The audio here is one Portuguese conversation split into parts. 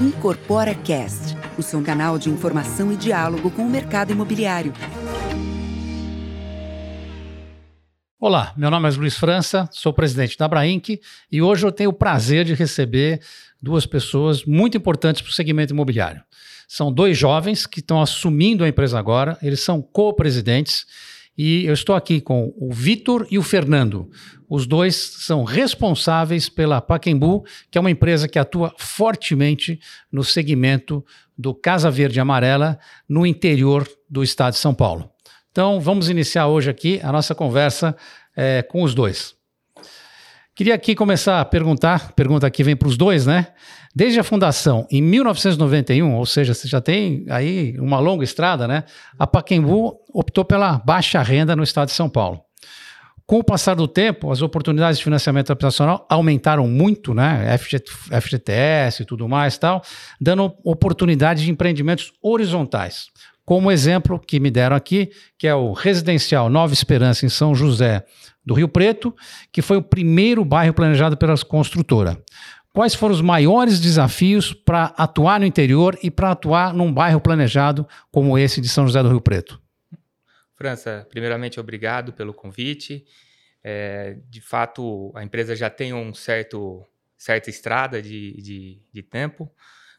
Incorpora Cast, o seu canal de informação e diálogo com o mercado imobiliário. Olá, meu nome é Luiz França, sou presidente da Abrainc e hoje eu tenho o prazer de receber duas pessoas muito importantes para o segmento imobiliário. São dois jovens que estão assumindo a empresa agora, eles são co-presidentes e eu estou aqui com o Vitor e o Fernando. Os dois são responsáveis pela Paquembu, que é uma empresa que atua fortemente no segmento do Casa Verde Amarela no interior do estado de São Paulo. Então, vamos iniciar hoje aqui a nossa conversa é, com os dois. Queria aqui começar a perguntar, pergunta que vem para os dois, né? Desde a fundação em 1991, ou seja, você já tem aí uma longa estrada, né? A Paquembu optou pela baixa renda no estado de São Paulo. Com o passar do tempo, as oportunidades de financiamento habitacional aumentaram muito, né? FGTS e tudo mais, tal, dando oportunidade de empreendimentos horizontais. Como exemplo que me deram aqui, que é o residencial Nova Esperança em São José do Rio Preto, que foi o primeiro bairro planejado pela construtora. Quais foram os maiores desafios para atuar no interior e para atuar num bairro planejado como esse de São José do Rio Preto? França, primeiramente, obrigado pelo convite. É, de fato, a empresa já tem um certo certa estrada de, de, de tempo.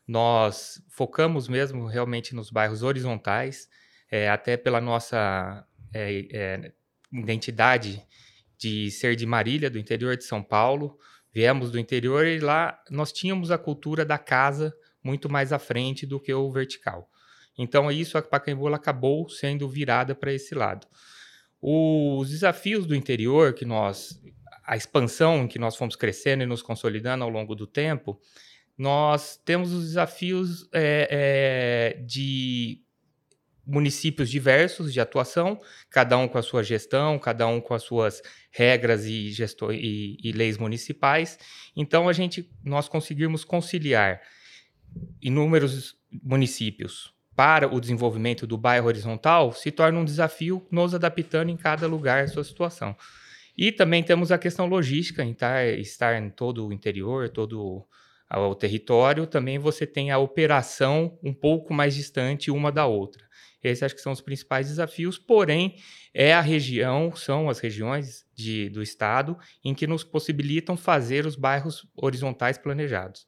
Nós focamos mesmo realmente nos bairros horizontais, é, até pela nossa é, é, identidade de ser de Marília, do interior de São Paulo viemos do interior e lá nós tínhamos a cultura da casa muito mais à frente do que o vertical. Então, isso a Pacaembu acabou sendo virada para esse lado. Os desafios do interior que nós, a expansão que nós fomos crescendo e nos consolidando ao longo do tempo, nós temos os desafios é, é, de municípios diversos de atuação, cada um com a sua gestão, cada um com as suas regras e, e, e leis municipais. Então, a gente, nós conseguirmos conciliar inúmeros municípios para o desenvolvimento do bairro horizontal se torna um desafio, nos adaptando em cada lugar à sua situação. E também temos a questão logística, em estar em todo o interior, todo o território, também você tem a operação um pouco mais distante uma da outra. Esses acho que são os principais desafios, porém, é a região, são as regiões de, do estado em que nos possibilitam fazer os bairros horizontais planejados.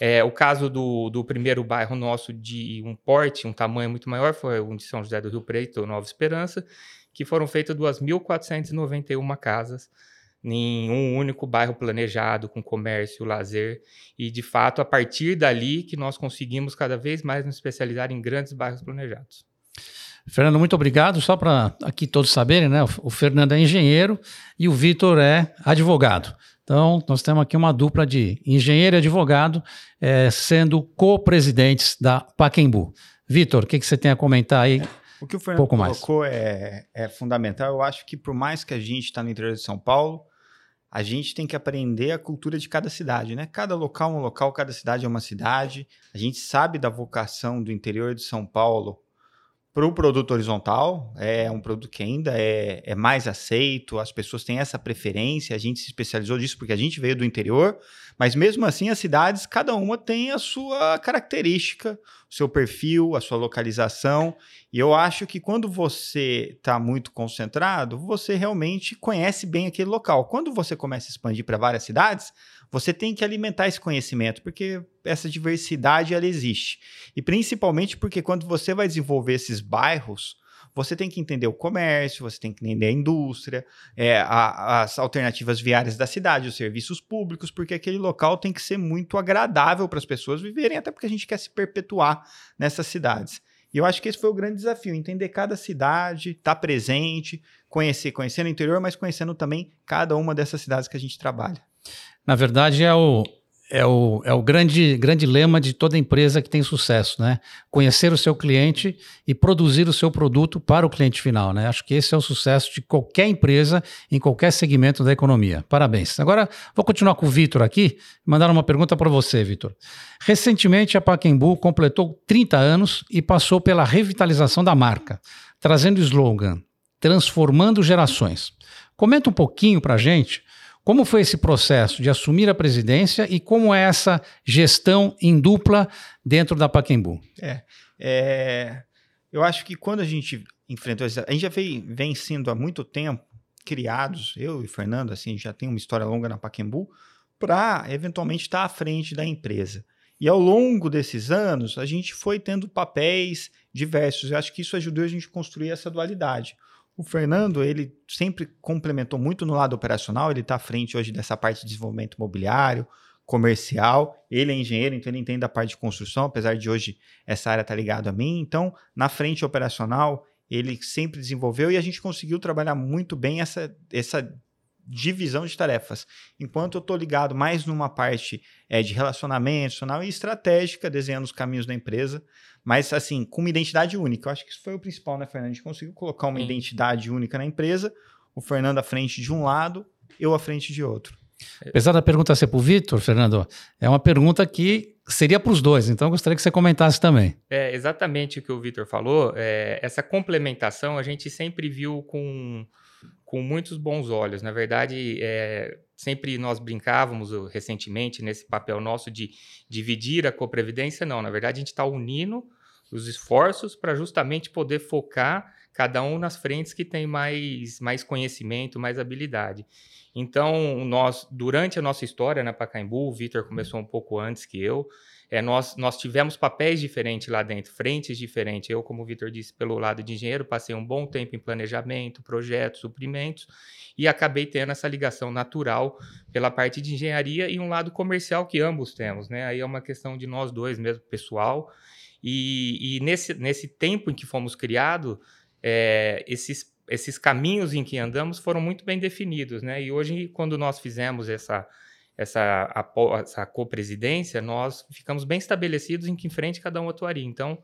É, o caso do, do primeiro bairro nosso de um porte, um tamanho muito maior, foi o de São José do Rio Preto, Nova Esperança, que foram feitas 2.491 casas em um único bairro planejado, com comércio, lazer, e de fato, a partir dali que nós conseguimos cada vez mais nos especializar em grandes bairros planejados. Fernando, muito obrigado. Só para aqui todos saberem, né? O Fernando é engenheiro e o Vitor é advogado. Então, nós temos aqui uma dupla de engenheiro e advogado é, sendo co-presidentes da Paquembu. Vitor, o que, que, você tem a comentar aí? O que o Fernando pouco colocou é, é, fundamental. Eu acho que por mais que a gente está no interior de São Paulo, a gente tem que aprender a cultura de cada cidade, né? Cada local é um local, cada cidade é uma cidade. A gente sabe da vocação do interior de São Paulo para o produto horizontal, é um produto que ainda é, é mais aceito, as pessoas têm essa preferência, a gente se especializou disso porque a gente veio do interior, mas mesmo assim as cidades, cada uma tem a sua característica, o seu perfil, a sua localização, e eu acho que quando você está muito concentrado, você realmente conhece bem aquele local. Quando você começa a expandir para várias cidades, você tem que alimentar esse conhecimento, porque essa diversidade ela existe. E principalmente porque quando você vai desenvolver esses bairros, você tem que entender o comércio, você tem que entender a indústria, é, a, as alternativas viárias da cidade, os serviços públicos, porque aquele local tem que ser muito agradável para as pessoas viverem, até porque a gente quer se perpetuar nessas cidades. E eu acho que esse foi o grande desafio, entender cada cidade, estar tá presente, conhecer, conhecendo o interior, mas conhecendo também cada uma dessas cidades que a gente trabalha. Na verdade, é o, é o, é o grande, grande lema de toda empresa que tem sucesso, né? Conhecer o seu cliente e produzir o seu produto para o cliente final, né? Acho que esse é o sucesso de qualquer empresa em qualquer segmento da economia. Parabéns. Agora, vou continuar com o Vitor aqui mandar uma pergunta para você, Vitor. Recentemente, a Paquembu completou 30 anos e passou pela revitalização da marca, trazendo o slogan Transformando Gerações. Comenta um pouquinho para a gente Como foi esse processo de assumir a presidência e como é essa gestão em dupla dentro da Paquembu? É, é eu acho que quando a gente enfrentou a gente já vem, vem sendo há muito tempo criados, eu e Fernando, assim, já tem uma história longa na Paquembu, para eventualmente estar à frente da empresa. E ao longo desses anos, a gente foi tendo papéis diversos. Eu acho que isso ajudou a gente a construir essa dualidade. O Fernando, ele sempre complementou muito no lado operacional, ele está à frente hoje dessa parte de desenvolvimento imobiliário, comercial, ele é engenheiro, então ele entende a parte de construção, apesar de hoje essa área estar tá ligada a mim. Então, na frente operacional, ele sempre desenvolveu e a gente conseguiu trabalhar muito bem essa, essa divisão de tarefas. Enquanto eu estou ligado mais numa parte é, de relacionamento e estratégica, desenhando os caminhos da empresa, mas assim, com uma identidade única. Eu acho que isso foi o principal, né, Fernando? A gente conseguiu colocar uma Sim. identidade única na empresa, o Fernando à frente de um lado, eu à frente de outro. Apesar da pergunta ser para o Vitor, Fernando, é uma pergunta que seria para os dois, então eu gostaria que você comentasse também. É exatamente o que o Vitor falou. É, essa complementação a gente sempre viu com, com muitos bons olhos. Na verdade, é, sempre nós brincávamos recentemente nesse papel nosso de dividir a coprevidência. Não, na verdade, a gente está unindo os esforços para justamente poder focar cada um nas frentes que tem mais, mais conhecimento, mais habilidade. Então, nós, durante a nossa história na Pacaembu, o Vitor começou um pouco antes que eu, é, nós, nós tivemos papéis diferentes lá dentro, frentes diferentes. Eu, como o Vitor disse, pelo lado de engenheiro, passei um bom tempo em planejamento, projetos, suprimentos, e acabei tendo essa ligação natural pela parte de engenharia e um lado comercial que ambos temos. Né? Aí é uma questão de nós dois mesmo, pessoal. E, e nesse, nesse tempo em que fomos criados, é, esses esses caminhos em que andamos foram muito bem definidos, né? E hoje, quando nós fizemos essa essa, essa co-presidência, nós ficamos bem estabelecidos em que frente cada um atuaria. Então,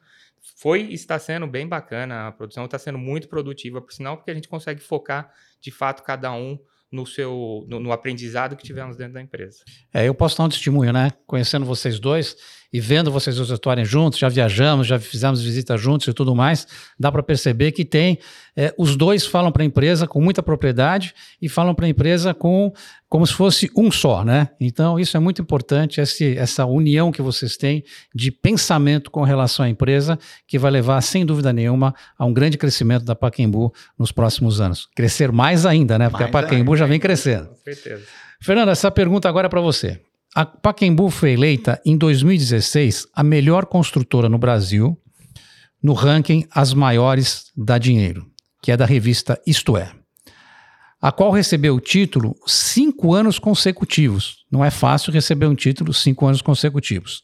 foi está sendo bem bacana, a produção está sendo muito produtiva, por sinal, porque a gente consegue focar, de fato, cada um no seu no, no, aprendizado que tivemos dentro da empresa. É, eu posso dar um testemunho, né? Conhecendo vocês dois e vendo vocês dois atuarem juntos, já viajamos, já fizemos visitas juntos e tudo mais, dá para perceber que tem é, os dois falam para a empresa com muita propriedade e falam para a empresa com como se fosse um só, né? Então isso é muito importante esse, essa união que vocês têm de pensamento com relação à empresa que vai levar sem dúvida nenhuma a um grande crescimento da Paquembu nos próximos anos, crescer mais ainda, né? Porque mais a Paquembu ainda. já vem crescendo. Com certeza. Fernando, essa pergunta agora é para você. A Paquembu foi eleita em 2016 a melhor construtora no Brasil no ranking As Maiores da Dinheiro que é da revista Isto É, a qual recebeu o título cinco anos consecutivos. Não é fácil receber um título cinco anos consecutivos.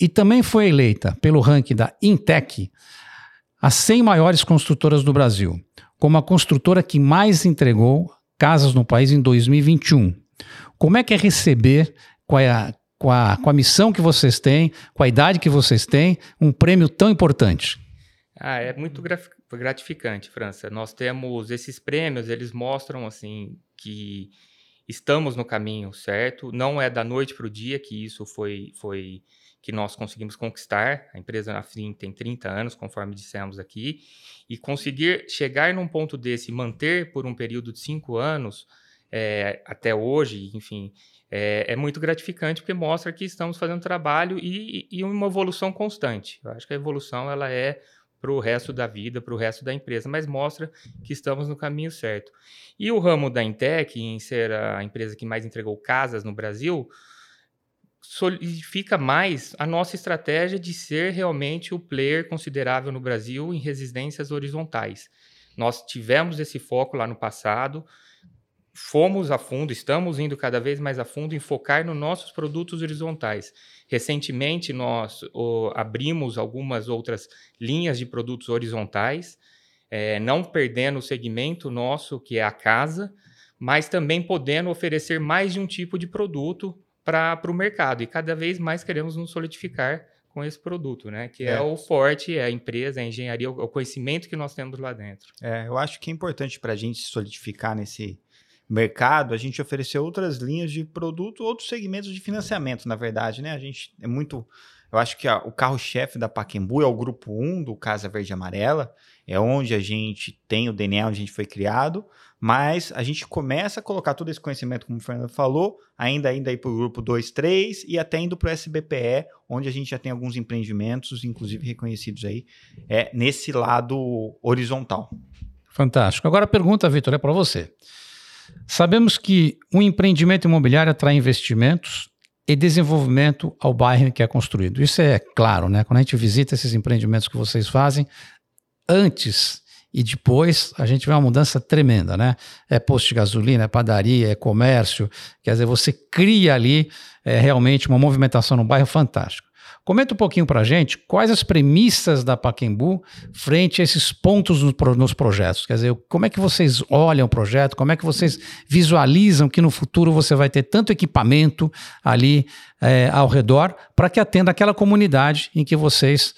E também foi eleita pelo ranking da Intec as 100 maiores construtoras do Brasil, como a construtora que mais entregou casas no país em 2021. Como é que é receber com a, com a, com a missão que vocês têm, com a idade que vocês têm, um prêmio tão importante? Ah, é muito gratificante, França. Nós temos esses prêmios, eles mostram assim que estamos no caminho certo. Não é da noite para o dia que isso foi, foi que nós conseguimos conquistar. A empresa na FIM tem 30 anos, conforme dissemos aqui, e conseguir chegar num ponto desse, manter por um período de cinco anos é, até hoje, enfim, é, é, muito gratificante porque mostra que estamos fazendo trabalho e, e uma evolução constante. Eu acho que a evolução ela é para o resto da vida, para o resto da empresa, mas mostra que estamos no caminho certo. E o ramo da Intec, em ser a empresa que mais entregou casas no Brasil, solidifica mais a nossa estratégia de ser realmente o player considerável no Brasil em residências horizontais. Nós tivemos esse foco lá no passado, fomos a fundo, estamos indo cada vez mais a fundo em focar nos nossos produtos horizontais. Recentemente, nós abrimos algumas outras linhas de produtos horizontais, é, não perdendo o segmento nosso, que é a casa, mas também podendo oferecer mais de um tipo de produto para o mercado. E cada vez mais queremos nos solidificar com esse produto, né? Que é, é o forte, é a empresa, a engenharia, o conhecimento que nós temos lá dentro. É, eu acho que é importante para a gente se solidificar nesse, mercado, a gente ofereceu outras linhas de produto, outros segmentos de financiamento, na verdade, né? A gente é muito. Eu acho que a, o carro-chefe da Paquembu é o grupo 1 do Casa Verde Amarela, é onde a gente tem o DNA, onde a gente foi criado, mas a gente começa a colocar todo esse conhecimento, como o Fernando falou, ainda ainda aí para o grupo 2, 3 e até indo para o SBPE, onde a gente já tem alguns empreendimentos, inclusive reconhecidos aí, é, nesse lado horizontal. Fantástico. Agora a pergunta, Vitor, é para você. Sabemos que um empreendimento imobiliário atrai investimentos e desenvolvimento ao bairro em que é construído. Isso é claro, né? Quando a gente visita esses empreendimentos que vocês fazem, antes e depois a gente vê uma mudança tremenda, né? É posto de gasolina, é padaria, é comércio, quer dizer, você cria ali é, realmente uma movimentação no bairro fantástico. Comenta um pouquinho para a gente quais as premissas da Paquembu frente a esses pontos no, nos projetos. Quer dizer, como é que vocês olham o projeto, como é que vocês visualizam que no futuro você vai ter tanto equipamento ali é, ao redor para que atenda aquela comunidade em que vocês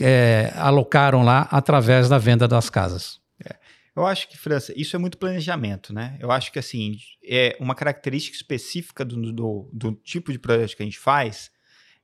é, alocaram lá através da venda das casas. É. Eu acho que, França, isso é muito planejamento, né? Eu acho que, assim, é uma característica específica do, do, do tipo de projeto que a gente faz,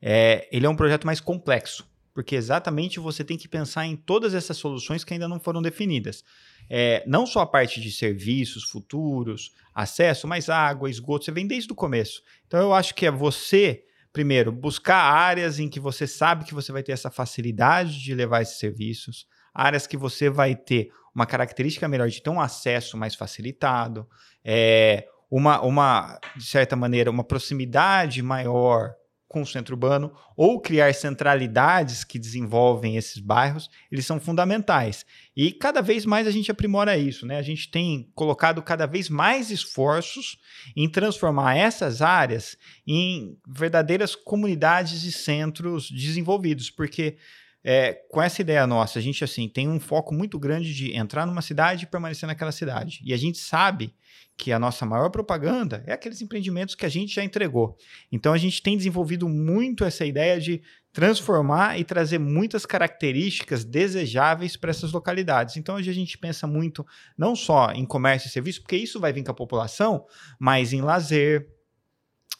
é, ele é um projeto mais complexo, porque exatamente você tem que pensar em todas essas soluções que ainda não foram definidas. É, não só a parte de serviços futuros, acesso, mas água, esgoto, você vem desde o começo. Então eu acho que é você primeiro, buscar áreas em que você sabe que você vai ter essa facilidade de levar esses serviços, áreas que você vai ter uma característica melhor de ter um acesso mais facilitado, é, uma, uma, de certa maneira, uma proximidade maior com o centro urbano ou criar centralidades que desenvolvem esses bairros, eles são fundamentais. E cada vez mais a gente aprimora isso, né? A gente tem colocado cada vez mais esforços em transformar essas áreas em verdadeiras comunidades e centros desenvolvidos, porque é, com essa ideia nossa, a gente assim tem um foco muito grande de entrar numa cidade e permanecer naquela cidade. E a gente sabe que a nossa maior propaganda é aqueles empreendimentos que a gente já entregou. Então a gente tem desenvolvido muito essa ideia de transformar e trazer muitas características desejáveis para essas localidades. Então hoje a gente pensa muito não só em comércio e serviço, porque isso vai vir com a população, mas em lazer,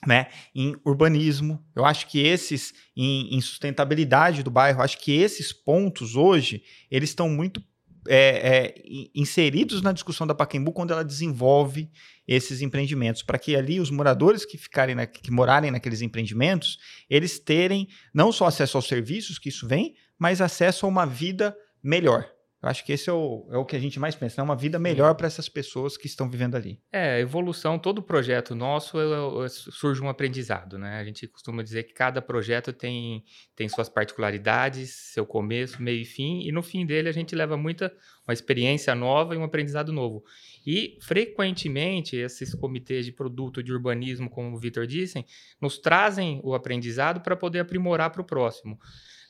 né, em urbanismo. Eu acho que esses, em, em sustentabilidade do bairro, acho que esses pontos hoje, eles estão muito é, é, inseridos na discussão da Pacaembu quando ela desenvolve esses empreendimentos, para que ali os moradores que ficarem na, que morarem naqueles empreendimentos, eles terem não só acesso aos serviços que isso vem, mas acesso a uma vida melhor. Eu acho que esse é o, é o que a gente mais pensa, né? uma vida melhor para essas pessoas que estão vivendo ali. É, evolução, todo projeto nosso é, é, surge um aprendizado, né? A gente costuma dizer que cada projeto tem, tem suas particularidades, seu começo, meio e fim, e no fim dele a gente leva muita uma experiência nova e um aprendizado novo. E frequentemente esses comitês de produto de urbanismo, como o Vitor disse, nos trazem o aprendizado para poder aprimorar para o próximo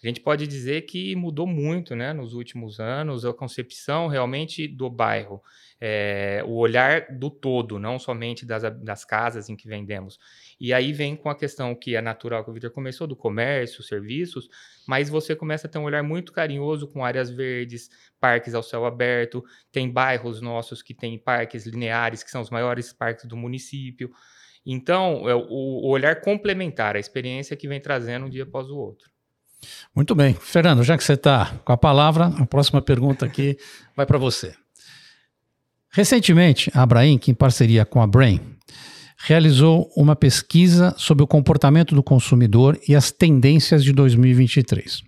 a gente pode dizer que mudou muito né, nos últimos anos a concepção realmente do bairro, é, o olhar do todo, não somente das, das casas em que vendemos. E aí vem com a questão que é natural que o Vitor começou, do comércio, serviços, mas você começa a ter um olhar muito carinhoso com áreas verdes, parques ao céu aberto, tem bairros nossos que têm parques lineares, que são os maiores parques do município. Então, é o, o olhar complementar, a experiência que vem trazendo um dia após o outro. Muito bem. Fernando, já que você está com a palavra, a próxima pergunta aqui vai para você. Recentemente, a Abrainc, em parceria com a Brain, realizou uma pesquisa sobre o comportamento do consumidor e as tendências de 2023.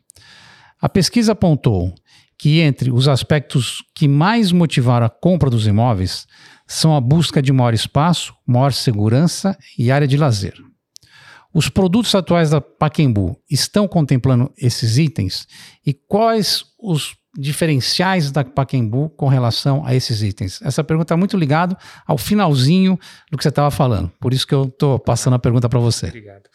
A pesquisa apontou que entre os aspectos que mais motivaram a compra dos imóveis são a busca de maior espaço, maior segurança e área de lazer. Os produtos atuais da Paquembu estão contemplando esses itens e quais os diferenciais da Paquembu com relação a esses itens? Essa pergunta está muito ligada ao finalzinho do que você estava falando. Por isso que eu estou passando a pergunta para você. Obrigado.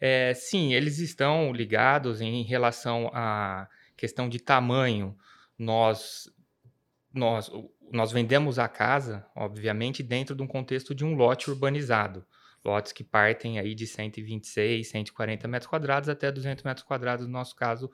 É, sim, eles estão ligados em relação à questão de tamanho. Nós, nós, nós vendemos a casa, obviamente, dentro de um contexto de um lote urbanizado lotes que partem aí de 126, 140 metros quadrados até 200 metros quadrados, no nosso caso,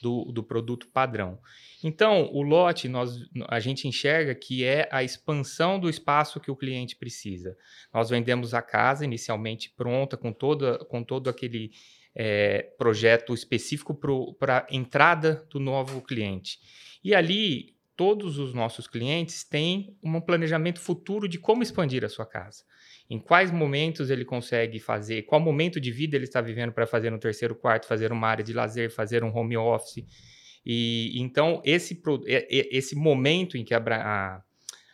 do, do produto padrão. Então, o lote, nós, a gente enxerga que é a expansão do espaço que o cliente precisa. Nós vendemos a casa inicialmente pronta, com, toda, com todo aquele é, projeto específico para a entrada do novo cliente. E ali, todos os nossos clientes têm um planejamento futuro de como expandir a sua casa. Em quais momentos ele consegue fazer, qual momento de vida ele está vivendo para fazer um terceiro quarto, fazer uma área de lazer, fazer um home office. E então esse, esse momento em que a, a,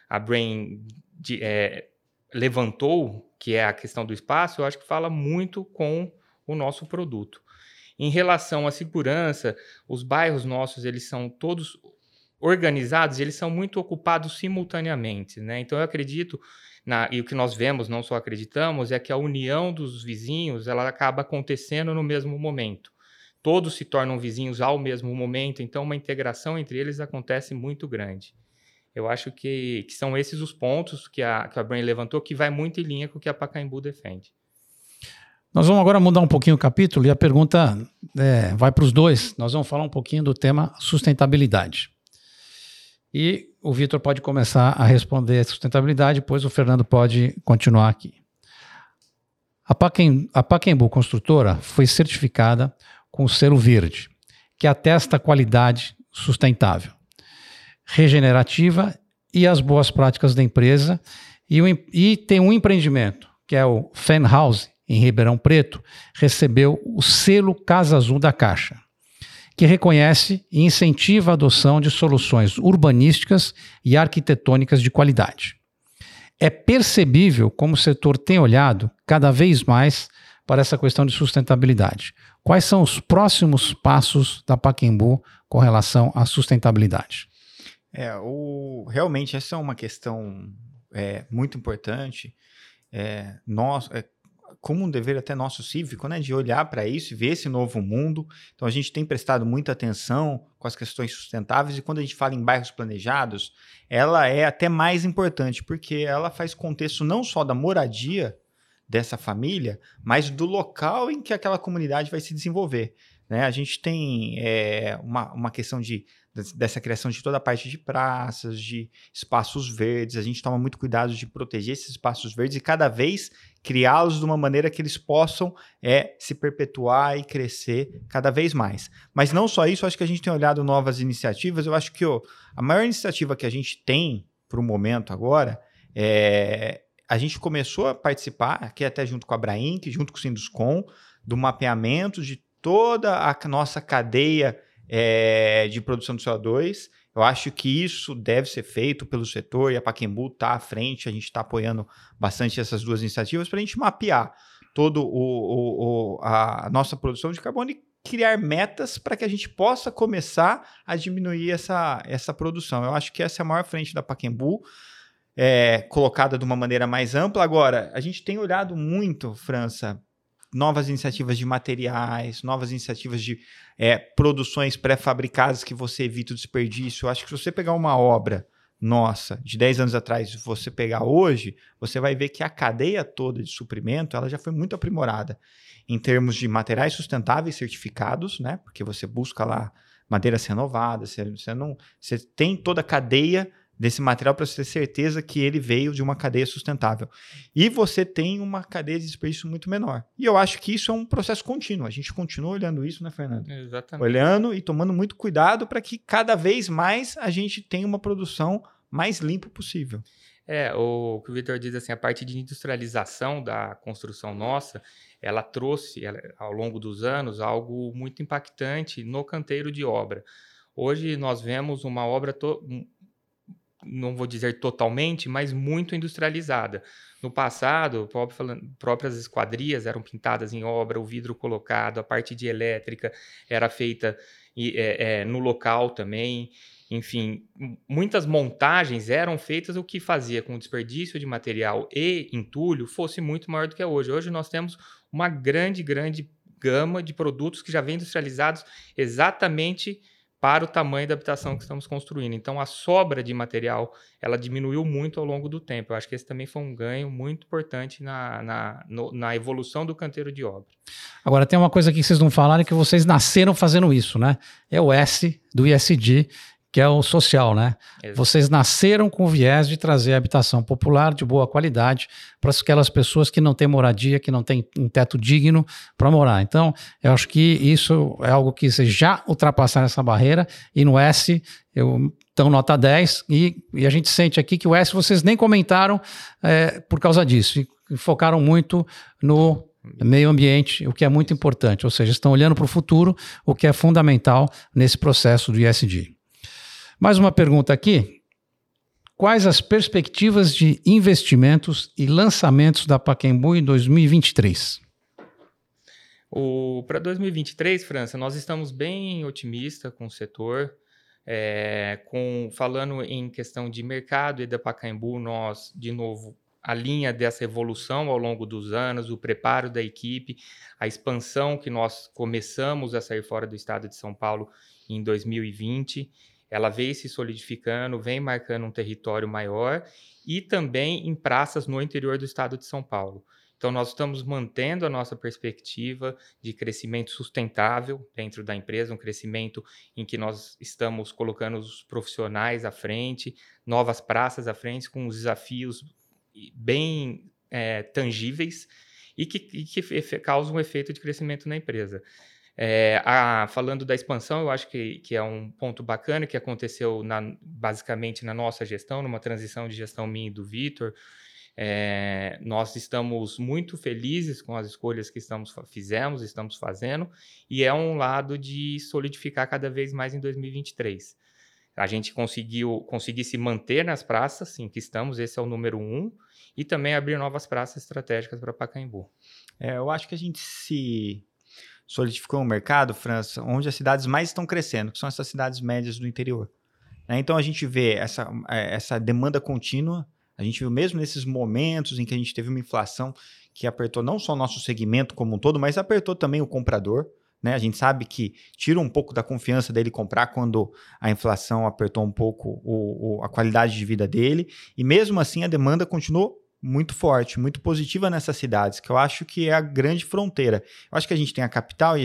a Brain de, é, levantou, que é a questão do espaço, eu acho que fala muito com o nosso produto. Em relação à segurança, os bairros nossos, eles são todos organizados, eles são muito ocupados simultaneamente, né? Então eu acredito na, e o que nós vemos, não só acreditamos, é que a união dos vizinhos, ela acaba acontecendo no mesmo momento. Todos se tornam vizinhos ao mesmo momento, então uma integração entre eles acontece muito grande. Eu acho que, que são esses os pontos que a, que a Brain levantou, que vai muito em linha com o que a Pacaembu defende. Nós vamos agora mudar um pouquinho o capítulo e a pergunta é, vai para os dois. Nós vamos falar um pouquinho do tema sustentabilidade. E o Vitor pode começar a responder sustentabilidade, depois o Fernando pode continuar aqui. A, Paquem, a Paquembu Construtora foi certificada com o selo verde, que atesta a qualidade sustentável regenerativa e as boas práticas da empresa. E, e tem um empreendimento, que é o Fan House, em Ribeirão Preto, recebeu o selo Casa Azul da Caixa, que reconhece e incentiva a adoção de soluções urbanísticas e arquitetônicas de qualidade. É percebível como o setor tem olhado cada vez mais para essa questão de sustentabilidade. Quais são os próximos passos da Paquembu com relação à sustentabilidade? É, o, realmente essa é uma questão é, muito importante. É, nós, é, como um dever até nosso cívico, né, de olhar para isso e ver esse novo mundo. Então a gente tem prestado muita atenção com as questões sustentáveis e quando a gente fala em bairros planejados, ela é até mais importante porque ela faz contexto não só da moradia dessa família, mas do local em que aquela comunidade vai se desenvolver. Né? A gente tem é, uma, uma questão de dessa criação de toda a parte de praças, de espaços verdes. A gente toma muito cuidado de proteger esses espaços verdes e cada vez criá-los de uma maneira que eles possam é, se perpetuar e crescer cada vez mais. Mas não só isso, acho que a gente tem olhado novas iniciativas. Eu acho que a maior iniciativa que a gente tem para o momento agora é a gente começou a participar, aqui até junto com a Brainc, junto com o Sinduscom, do mapeamento de toda a nossa cadeia é, de produção de CO2. Eu acho que isso deve ser feito pelo setor e a Paquembu está à frente, a gente está apoiando bastante essas duas iniciativas para a gente mapear toda a nossa produção de carbono e criar metas para que a gente possa começar a diminuir essa, essa produção. Eu acho que essa é a maior frente da Paquembu, é, colocada de uma maneira mais ampla. Agora, a gente tem olhado muito, França, novas iniciativas de materiais, novas iniciativas de é, produções pré-fabricadas que você evita o desperdício. Eu acho que se você pegar uma obra nossa de 10 anos atrás e você pegar hoje, você vai ver que a cadeia toda de suprimento ela já foi muito aprimorada em termos de materiais sustentáveis certificados, né? Porque você busca lá madeiras renovadas, você, você não, você tem toda a cadeia desse material para você ter certeza que ele veio de uma cadeia sustentável. E você tem uma cadeia de desperdício muito menor. E eu acho que isso é um processo contínuo. A gente continua olhando isso, né, Fernando? Exatamente. Olhando e tomando muito cuidado para que cada vez mais a gente tenha uma produção mais limpa possível. É, o que o Vitor diz assim, a parte de industrialização da construção nossa, ela trouxe ela, ao longo dos anos algo muito impactante no canteiro de obra. Hoje nós vemos uma obra não vou dizer totalmente, mas muito industrializada. No passado, próprias esquadrias eram pintadas em obra, o vidro colocado, a parte de elétrica era feita é, é, no local também. Enfim, muitas montagens eram feitas, o que fazia com o desperdício de material e entulho fosse muito maior do que é hoje. Hoje nós temos uma grande, grande gama de produtos que já vêm industrializados exatamente para o tamanho da habitação que estamos construindo. Então, a sobra de material ela diminuiu muito ao longo do tempo. Eu acho que esse também foi um ganho muito importante na, na, no, na evolução do canteiro de obra. Agora, tem uma coisa aqui que vocês não falaram, que vocês nasceram fazendo isso, né? É o S do ISD, que é o social, né? Exato. Vocês nasceram com o viés de trazer habitação popular de boa qualidade para aquelas pessoas que não têm moradia, que não têm um teto digno para morar. Então, eu acho que isso é algo que vocês já ultrapassaram essa barreira e no S eu estão nota 10 e, e, a gente sente aqui que o S vocês nem comentaram é, por causa disso, e focaram muito no meio ambiente, o que é muito importante, ou seja, estão olhando para o futuro, o que é fundamental nesse processo do ISD. Mais uma pergunta aqui. Quais as perspectivas de investimentos e lançamentos da Pacaembu em 2023? Para 2023, França, nós estamos bem otimistas com o setor. É, com, falando em questão de mercado e da Pacaembu, nós, de novo, a linha dessa evolução ao longo dos anos, o preparo da equipe, a expansão que nós começamos a sair fora do estado de São Paulo em 2020, ela vem se solidificando, vem marcando um território maior e também em praças no interior do estado de São Paulo. Então, nós estamos mantendo a nossa perspectiva de crescimento sustentável dentro da empresa, um crescimento em que nós estamos colocando os profissionais à frente, novas praças à frente, com os desafios bem é, tangíveis e que, e que causam um efeito de crescimento na empresa. É, a, falando da expansão, eu acho que, que, é um ponto bacana que aconteceu na, basicamente na nossa gestão, numa transição de gestão minha e do Vitor. É, nós estamos muito felizes com as escolhas que estamos fizemos, estamos fazendo, e é um lado de solidificar cada vez mais em 2023. A gente conseguiu conseguir se manter nas praças em que estamos, esse é o número um, e também abrir novas praças estratégicas para Pacaembu. É, eu acho que a gente se solidificou um mercado, França, onde as cidades mais estão crescendo, que são essas cidades médias do interior. Né? Então a gente vê essa, é, essa demanda contínua a gente viu mesmo nesses momentos em que a gente teve uma inflação que apertou não só o nosso segmento como um todo, mas apertou também o comprador. Né? A gente sabe que tira um pouco da confiança dele comprar quando a inflação apertou um pouco o, o, a qualidade de vida dele. E mesmo assim a demanda continuou muito forte, muito positiva nessas cidades, que eu acho que é a grande fronteira. Eu acho que a gente tem a capital e a gente